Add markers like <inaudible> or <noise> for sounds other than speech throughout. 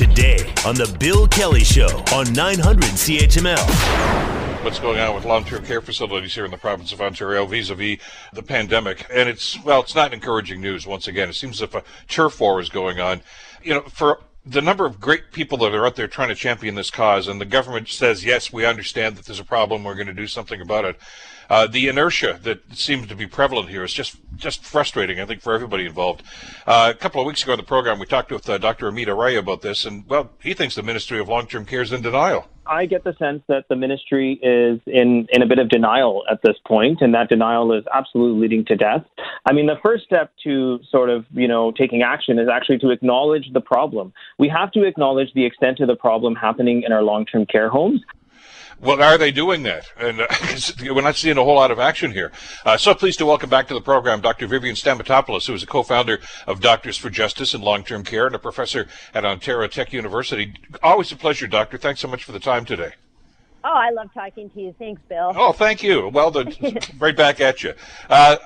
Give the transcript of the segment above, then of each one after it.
today on The Bill Kelly Show on 900 CHML. What's going on with long-term care facilities here in the province of Ontario vis-a-vis the pandemic? And it's, well, it's not encouraging news once again. It seems as if a turf war is going on. You know, for the number of great people that are out there trying to champion this cause, and the government says, yes, we understand that there's a problem, we're going to do something about it. Uh, the inertia that seems to be prevalent here is just just frustrating, I think, for everybody involved. Uh, a couple of weeks ago on the program, we talked with uh, Dr. Amit Arya about this, and, well, he thinks the Ministry of Long-Term Care is in denial. I get the sense that the ministry is in, in a bit of denial at this point, and that denial is absolutely leading to death. I mean, the first step to sort of, you know, taking action is actually to acknowledge the problem. We have to acknowledge the extent of the problem happening in our long term care homes. Well, are they doing that? And uh, <laughs> we're not seeing a whole lot of action here. Uh, so pleased to welcome back to the program Dr. Vivian Stamatopoulos, who is a co-founder of Doctors for Justice in Long-Term Care and a professor at Ontario Tech University. Always a pleasure, Doctor. Thanks so much for the time today. Oh, I love talking to you. Thanks, Bill. Oh, thank you. Well done. <laughs> right back at you. Uh,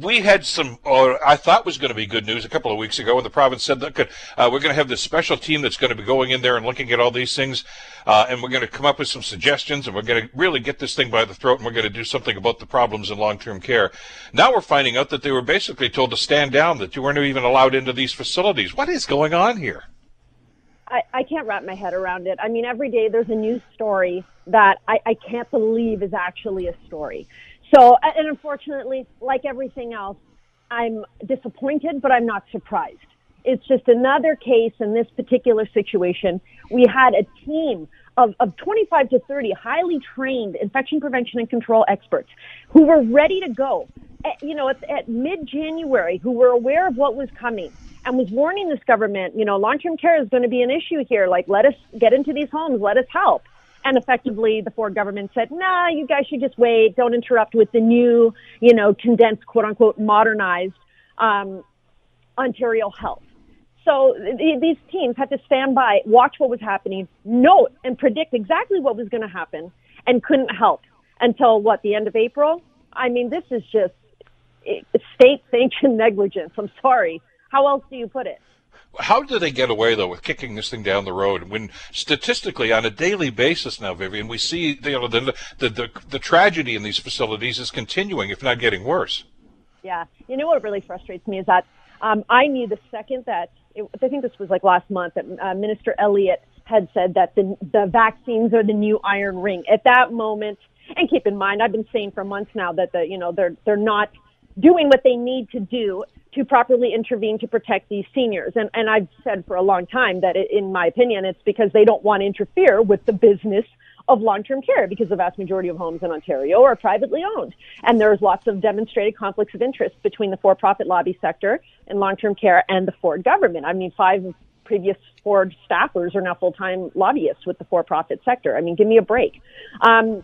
we had some, or I thought was going to be good news a couple of weeks ago when the province said that uh, we're going to have this special team that's going to be going in there and looking at all these things, uh, and we're going to come up with some suggestions, and we're going to really get this thing by the throat, and we're going to do something about the problems in long-term care. Now we're finding out that they were basically told to stand down, that you weren't even allowed into these facilities. What is going on here? I, I can't wrap my head around it. I mean, every day there's a news story that I, I can't believe is actually a story. So, and unfortunately, like everything else, I'm disappointed, but I'm not surprised. It's just another case in this particular situation. We had a team of, of 25 to 30 highly trained infection prevention and control experts who were ready to go, at, you know, at, at mid-January, who were aware of what was coming and was warning this government, you know, long-term care is going to be an issue here. Like, let us get into these homes, let us help. And effectively, the Ford government said, nah, you guys should just wait. Don't interrupt with the new, you know, condensed, quote unquote, modernized um, Ontario Health. So th- these teams had to stand by, watch what was happening, note and predict exactly what was going to happen, and couldn't help until what, the end of April? I mean, this is just state sanctioned <laughs> negligence. I'm sorry. How else do you put it? How do they get away though with kicking this thing down the road when statistically on a daily basis now, Vivian, we see you know the the the, the tragedy in these facilities is continuing, if not getting worse. Yeah, you know what really frustrates me is that um, I knew the second that it, I think this was like last month that uh, Minister Elliott had said that the the vaccines are the new iron ring. At that moment, and keep in mind, I've been saying for months now that the you know they're they're not doing what they need to do to properly intervene to protect these seniors. And, and I've said for a long time that, it, in my opinion, it's because they don't want to interfere with the business of long-term care because the vast majority of homes in Ontario are privately owned. And there's lots of demonstrated conflicts of interest between the for-profit lobby sector and long-term care and the Ford government. I mean, five previous Ford staffers are now full-time lobbyists with the for-profit sector. I mean, give me a break. Um,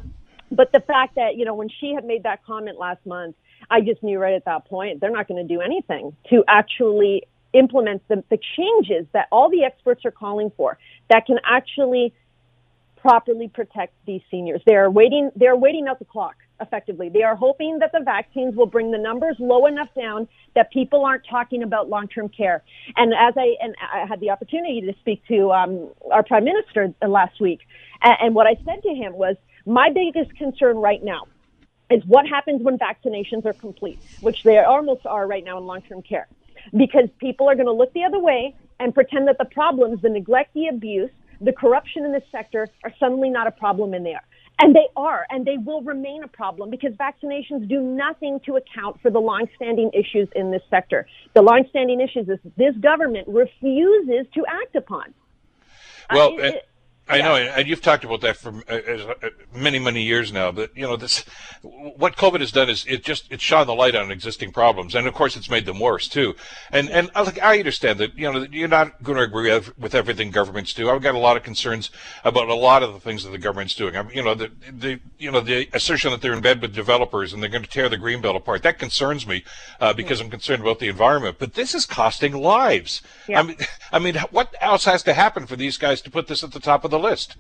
but the fact that, you know, when she had made that comment last month, I just knew right at that point they're not going to do anything to actually implement the, the changes that all the experts are calling for that can actually properly protect these seniors. They are waiting, they're waiting out the clock effectively. They are hoping that the vaccines will bring the numbers low enough down that people aren't talking about long-term care. And as I, and I had the opportunity to speak to um, our prime minister last week, and, and what I said to him was, my biggest concern right now is what happens when vaccinations are complete, which they almost are right now in long-term care, because people are going to look the other way and pretend that the problems, the neglect, the abuse, the corruption in this sector are suddenly not a problem in there. And they are, and they will remain a problem because vaccinations do nothing to account for the longstanding issues in this sector. The longstanding issues is this government refuses to act upon. Well, I, eh, it, I know, and you've talked about that for uh, uh, many, many years now. But you know, this what COVID has done is it just it shone the light on existing problems, and of course, it's made them worse too. And and I understand that you know you're not going to agree with everything governments do. I've got a lot of concerns about a lot of the things that the government's doing. You know, the the you know the assertion that they're in bed with developers and they're going to tear the greenbelt apart that concerns me uh, because I'm concerned about the environment. But this is costing lives. Yeah. I mean, <laughs> I mean, what else has to happen for these guys to put this at the top of the list.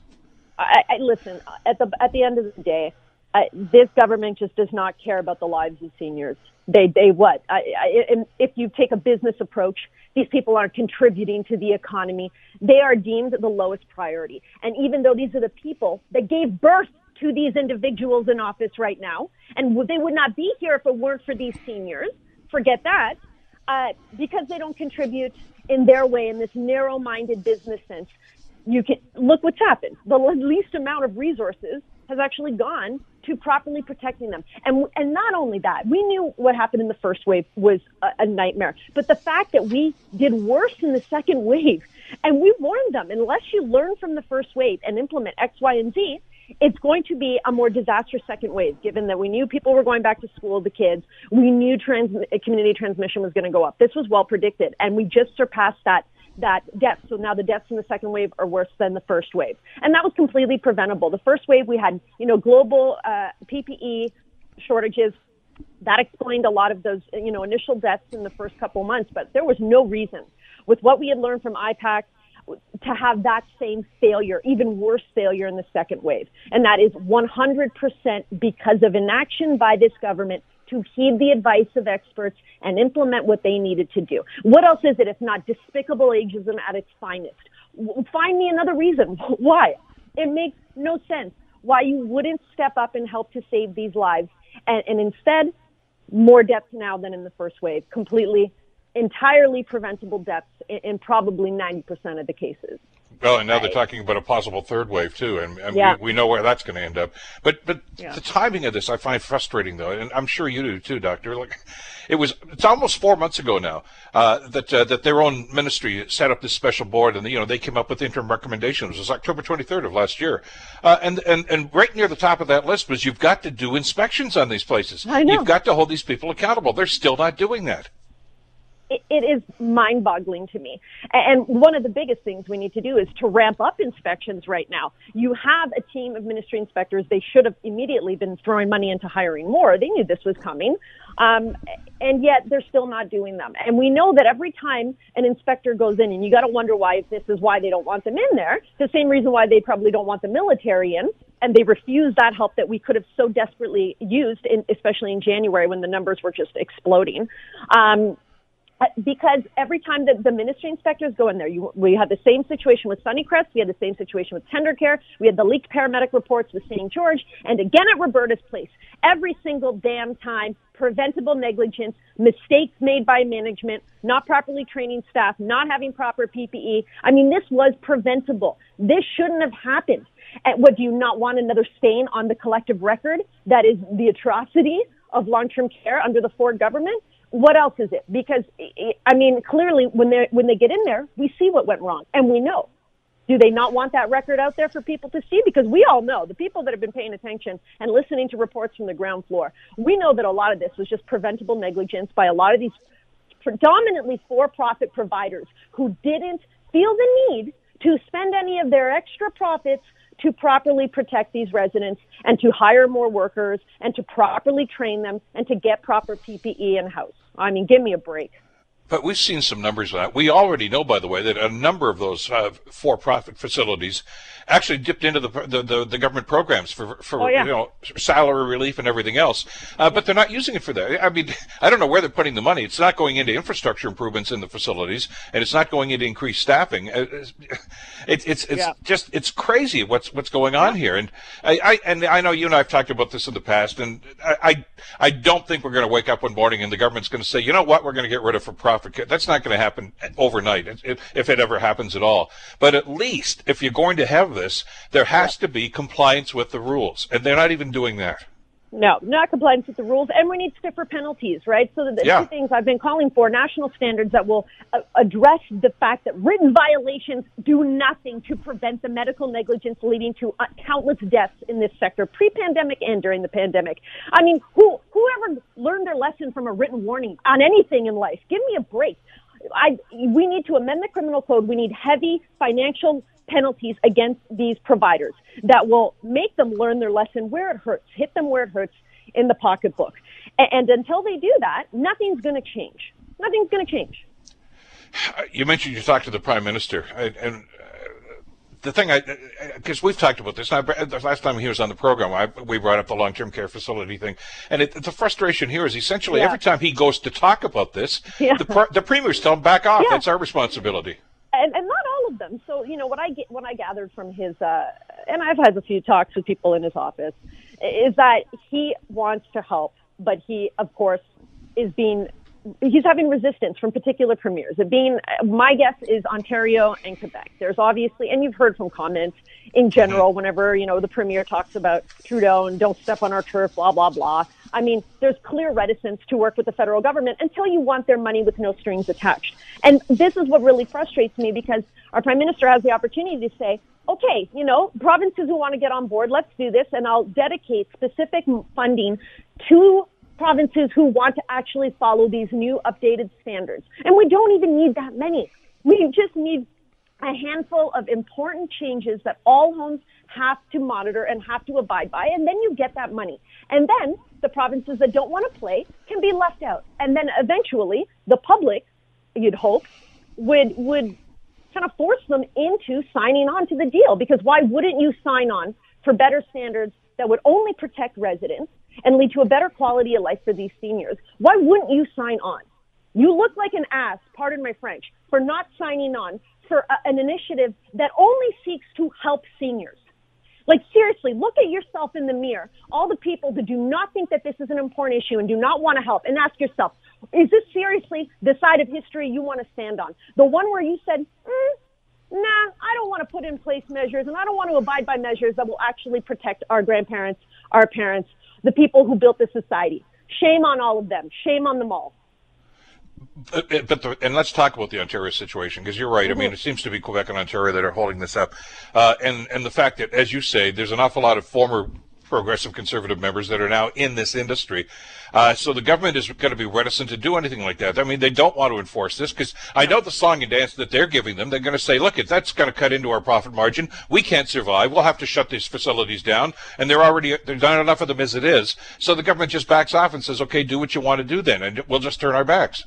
I, I listen at the at the end of the day, I, this government just does not care about the lives of seniors. They, they what? I, I, if you take a business approach, these people aren't contributing to the economy. They are deemed the lowest priority. And even though these are the people that gave birth to these individuals in office right now, and they would not be here if it weren't for these seniors, forget that, uh, because they don't contribute in their way in this narrow-minded business sense. You can look what's happened. The least amount of resources has actually gone to properly protecting them. And, and not only that, we knew what happened in the first wave was a, a nightmare. But the fact that we did worse in the second <laughs> wave, and we warned them, unless you learn from the first wave and implement X, Y, and Z, it's going to be a more disastrous second wave, given that we knew people were going back to school, the kids. We knew trans- community transmission was going to go up. This was well predicted, and we just surpassed that that death. So now the deaths in the second wave are worse than the first wave. And that was completely preventable. The first wave, we had, you know, global uh, PPE shortages. That explained a lot of those, you know, initial deaths in the first couple months, but there was no reason with what we had learned from IPAC to have that same failure, even worse failure in the second wave. And that is 100% because of inaction by this government to heed the advice of experts and implement what they needed to do. What else is it if not despicable ageism at its finest? Find me another reason. <laughs> Why? It makes no sense why you wouldn't step up and help to save these lives. And, and instead, more deaths now than in the first wave, completely, entirely preventable deaths in, in probably 90% of the cases. Well, and now right. they're talking about a possible third wave too, and, and yeah. we, we, know where that's going to end up. But but yeah. the timing of this I find frustrating though, and I'm sure you do too, Doctor. Like, it was it's almost four months ago now uh, that uh, that their own ministry set up this special board, and you know they came up with interim recommendations. It was October 23rd of last year, uh, and and and right near the top of that list was you've got to do inspections on these places. I know. You've got to hold these people accountable. They're still not doing that it, it is mind boggling to me. And one of the biggest things we need to do is to ramp up inspections right now. You have a team of ministry inspectors. They should have immediately been throwing money into hiring more. They knew this was coming. Um, and yet they're still not doing them. And we know that every time an inspector goes in, and you got to wonder why, if this is why they don't want them in there, the same reason why they probably don't want the military in, and they refuse that help that we could have so desperately used, in, especially in January when the numbers were just exploding. Um, Uh, because every time that the ministry inspectors go in there, you, we had the same situation with Sunnycrest, we had the same situation with Tendercare, we had the leaked paramedic reports with St. George, and again at Roberta's Place. Every single damn time, preventable negligence, mistakes made by management, not properly training staff, not having proper PPE. I mean, this was preventable. This shouldn't have happened. And do you not want another stain on the collective record that is the atrocity of long-term care under the Ford government? What else is it? Because I mean, clearly, when they when they get in there, we see what went wrong, and we know. Do they not want that record out there for people to see? Because we all know the people that have been paying attention and listening to reports from the ground floor. We know that a lot of this was just preventable negligence by a lot of these predominantly for-profit providers who didn't feel the need to spend any of their extra profits to properly protect these residents and to hire more workers and to properly train them and to get proper PPE in house. I mean, give me a break. But we've seen some numbers on that. We already know, by the way, that a number of those uh, for-profit facilities actually dipped into the the, the, the government programs for for oh, yeah. you know salary relief and everything else. Uh, but they're not using it for that. I mean, <laughs> I don't know where they're putting the money. It's not going into infrastructure improvements in the facilities, and it's not going into increased staffing. Uh, it's <laughs> it's it's yeah. just it's crazy what's what's going on here. And I, I and I know you and I have talked about this in the past, and I I, I don't think we're going to wake up one morning and the government's going to say, you know what, we're going to get rid of for profit. That's not going to happen overnight, if it ever happens at all. But at least if you're going to have this, there has to be compliance with the rules, and they're not even doing that. No, not compliance with the rules, and we need stiffer penalties, right? So the yeah. two things I've been calling for: national standards that will uh, address the fact that written violations do nothing to prevent the medical negligence leading to uh, countless deaths in this sector, pre-pandemic and during the pandemic. I mean, who whoever learned their lesson from a written warning on anything in life? Give me a break. I, we need to amend the criminal code. We need heavy financial penalties against these providers that will make them learn their lesson where it hurts, hit them where it hurts in the pocketbook. And, and until they do that, nothing's going to change. Nothing's going to change. You mentioned you talked to the prime minister, and, and uh, the thing I, uh, because we've talked about this. Now, the last time he was on the program, I, we brought up the long-term care facility thing, and it, the frustration here is essentially yeah. every time he goes to talk about this, yeah. the the premiers tell him back off. Yeah. That's our responsibility. And, and not all of them. So you know what I get, what I gathered from his, uh, and I've had a few talks with people in his office, is that he wants to help, but he, of course, is being he's having resistance from particular premiers. It being my guess is Ontario and Quebec. There's obviously, and you've heard from comments in general mm-hmm. whenever you know the premier talks about Trudeau and don't step on our turf, blah blah blah. I mean, there's clear reticence to work with the federal government until you want their money with no strings attached. And this is what really frustrates me because our prime minister has the opportunity to say, okay, you know, provinces who want to get on board, let's do this, and I'll dedicate specific funding to provinces who want to actually follow these new updated standards. And we don't even need that many. We just need a handful of important changes that all homes have to monitor and have to abide by, and then you get that money. And then the provinces that don't want to play can be left out. And then eventually the public, you'd hope, would would kind of force them into signing on to the deal because why wouldn't you sign on for better standards that would only protect residents and lead to a better quality of life for these seniors. Why wouldn't you sign on? You look like an ass, pardon my French, for not signing on for a, an initiative that only seeks to help seniors. Like seriously, look at yourself in the mirror. All the people that do not think that this is an important issue and do not want to help and ask yourself, is this seriously the side of history you want to stand on? The one where you said, mm, nah, I don't want to put in place measures and I don't want to abide by measures that will actually protect our grandparents, our parents, the people who built this society. Shame on all of them. Shame on them all. But, but the, and let's talk about the Ontario situation because you're right. Mm-hmm. I mean, mm-hmm. it seems to be Quebec and Ontario that are holding this up, uh, and and the fact that, as you say, there's an awful lot of former progressive conservative members that are now in this industry. Uh, so the government is going to be reticent to do anything like that. I mean, they don't want to enforce this because I know the song and dance that they're giving them. They're going to say, look, if that's going to cut into our profit margin, we can't survive. We'll have to shut these facilities down. And they're already, there's not enough of them as it is. So the government just backs off and says, okay, do what you want to do then. And we'll just turn our backs.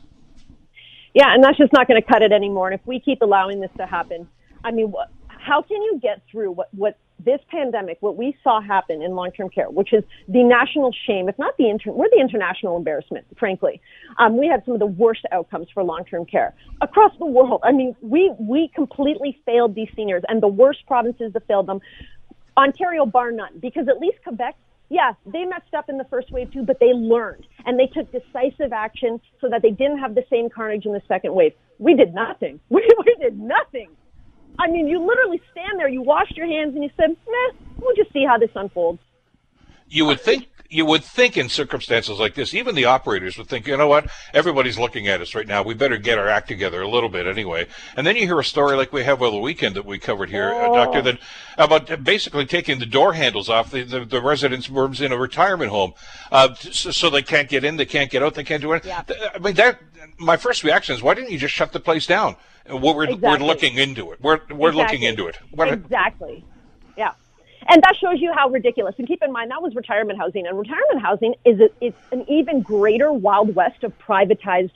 Yeah, and that's just not going to cut it anymore. And if we keep allowing this to happen, I mean, how can you get through what, what this pandemic, what we saw happen in long-term care, which is the national shame, if not the inter- we're the international embarrassment, frankly. Um, we had some of the worst outcomes for long-term care across the world. I mean, we we completely failed these seniors, and the worst provinces that failed them, Ontario bar none, because at least Quebec. Yeah, they messed up in the first wave too, but they learned and they took decisive action so that they didn't have the same carnage in the second wave. We did nothing. <laughs> We, we did nothing. I mean, you literally stand there, you washed your hands, and you said, "Meh, we'll just see how this unfolds." You would think you would think in circumstances like this, even the operators would think, you know what, everybody's looking at us right now. We better get our act together a little bit anyway. And then you hear a story like we have over the weekend that we covered here, oh. uh, Doctor, that about basically taking the door handles off the, the, the residents' rooms in a retirement home, uh, so, so, they can't get in, they can't get out, they can't do anything. Yeah. I mean, that my first reaction is, why didn't you just shut the place down? We're, exactly. we're looking into it. We're, we're exactly. looking into it. What exactly. Yeah. And that shows you how ridiculous. And keep in mind, that was retirement housing. And retirement housing is a, it's an even greater wild west of privatized,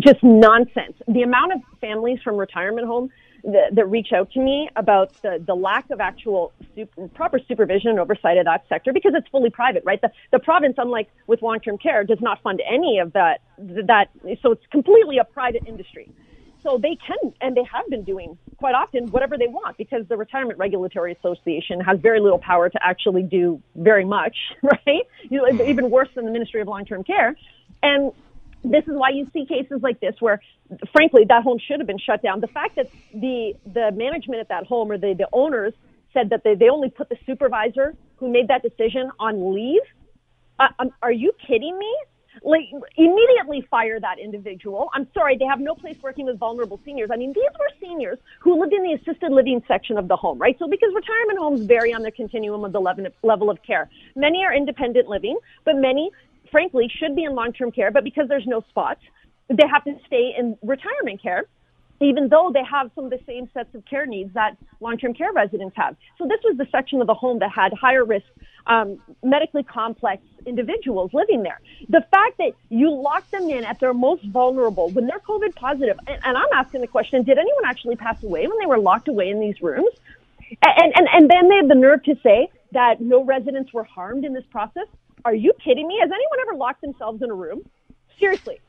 just nonsense. The amount of families from retirement homes that, that reach out to me about the, the lack of actual super, proper supervision and oversight of that sector because it's fully private, right? The, the province, unlike with long-term care, does not fund any of that, that, so it's completely a private industry. So they can and they have been doing quite often whatever they want because the Retirement Regulatory Association has very little power to actually do very much, <laughs> right? You know, even worse than the Ministry of Long-Term Care. And this is why you see cases like this where frankly that home should have been shut down. The fact that the the management at that home or the, the owners said that they, they only put the supervisor who made that decision on leave. Uh, um, are you kidding me? Like immediately fire that individual. I'm sorry, they have no place working with vulnerable seniors. I mean, these were seniors who lived in the assisted living section of the home, right? So because retirement homes vary on the continuum of the level of care. Many are independent living, but many, frankly, should be in long-term care, but because there's no spots, they have to stay in retirement care even though they have some of the same sets of care needs that long-term care residents have. So this was the section of the home that had higher risk, um, medically complex individuals living there. The fact that you lock them in at their most vulnerable when they're COVID positive, and, and I'm asking the question, did anyone actually pass away when they were locked away in these rooms? And, and, and then they have the nerve to say that no residents were harmed in this process. Are you kidding me? Has anyone ever locked themselves in a room? Seriously.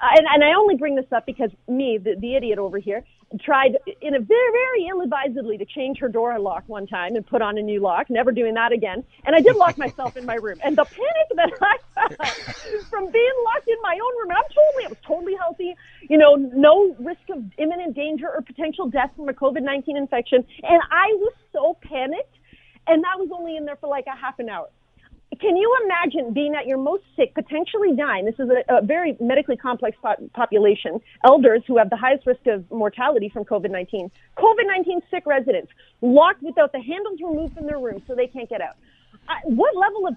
And, and I only bring this up because me, the, the idiot over here, tried in a very, very ill-advisedly to change her door lock one time and put on a new lock. Never doing that again. And I did lock myself in my room. And the panic that I felt from being locked in my own room, and I'm totally, I was totally healthy. You know, no risk of imminent danger or potential death from a COVID-19 infection. And I was so panicked. And that was only in there for like a half an hour can you imagine being at your most sick, potentially dying? This is a, a very medically complex po- population, elders who have the highest risk of mortality from COVID 19. COVID 19 sick residents locked without the handles removed from their rooms so they can't get out. Uh, what level of,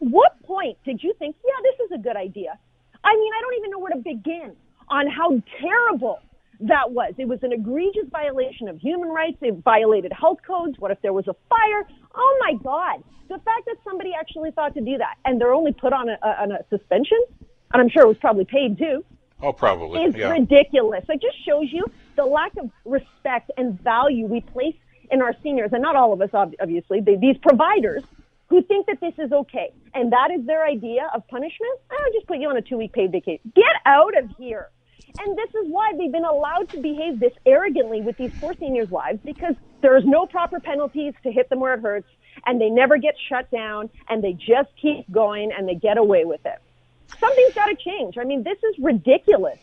what point did you think, yeah, this is a good idea? I mean, I don't even know where to begin on how terrible that was. It was an egregious violation of human rights. It violated health codes. What if there was a fire? Oh my God. The fact that somebody actually thought to do that and they're only put on a, on a suspension, and I'm sure it was probably paid too. Oh, probably. Is yeah. ridiculous. It just shows you the lack of respect and value we place in our seniors, and not all of us, obviously, they, these providers who think that this is okay. And that is their idea of punishment. I'll just put you on a two week paid vacation. Get out of here. And this is why they've been allowed to behave this arrogantly with these poor seniors' lives because there's no proper penalties to hit them where it hurts and they never get shut down and they just keep going and they get away with it. Something's got to change. I mean, this is ridiculous.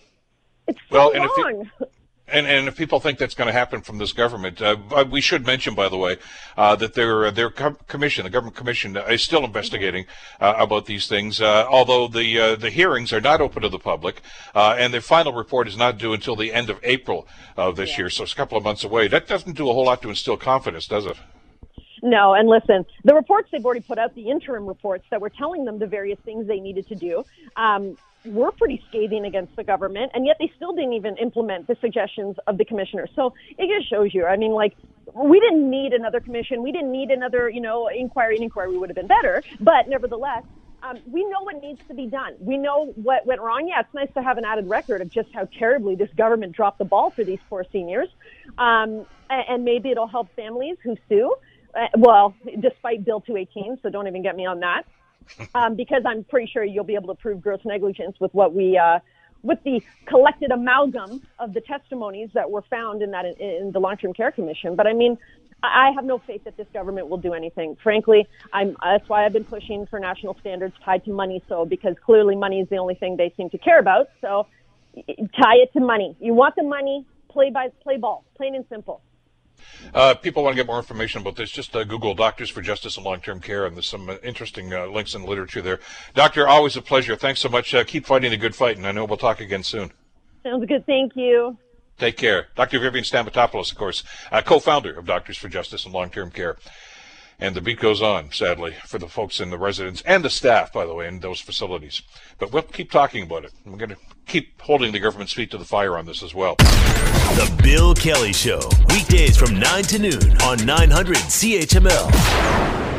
It's so well, long. <laughs> And, and if people think that's going to happen from this government, uh, we should mention, by the way, uh, that their their commission, the government commission, uh, is still investigating uh, about these things. Uh, although the uh, the hearings are not open to the public, and their final report is not due until the end of April of this yeah. year, so it's a couple of months away. That doesn't do a whole lot to instill confidence, does it? No, and listen, the reports they've already put out, the interim reports that were telling them the various things they needed to do, um, were pretty scathing against the government, and yet they still didn't even implement the suggestions of the commissioner. So it just shows you. I mean, like we didn't need another commission, we didn't need another, you know, inquiry. An inquiry would have been better, but nevertheless. Um, we know what needs to be done. We know what went wrong. Yeah, it's nice to have an added record of just how terribly this government dropped the ball for these poor seniors. Um, and maybe it'll help families who sue. Uh, well, despite Bill 218, so don't even get me on that um, because I'm pretty sure you'll be able to prove gross negligence with what we, uh, with the collected amalgam of the testimonies that were found in that in, the long-term care commission. But I mean, I have no faith that this government will do anything. Frankly, I'm, that's why I've been pushing for national standards tied to money. So because clearly money is the only thing they seem to care about. So tie it to money. You want the money, play by play ball, plain and simple. Uh, people want to get more information about this, just uh, Google Doctors for Justice and Long-Term Care, and there's some uh, interesting uh, links in the literature there. Doctor, always a pleasure. Thanks so much. Uh, keep fighting the good fight, and I know we'll talk again soon. Sounds good. Thank you. Take care. Dr. Vivian Stamatopoulos, of course, uh, co-founder of Doctors for Justice and Long-Term Care. And the beat goes on, sadly, for the folks in the residents and the staff, by the way, in those facilities. But we'll keep talking about it. We're going to keep holding the government's feet to the fire on this as well. The Bill Kelly Show, weekdays from 9 to noon on 900 CHML.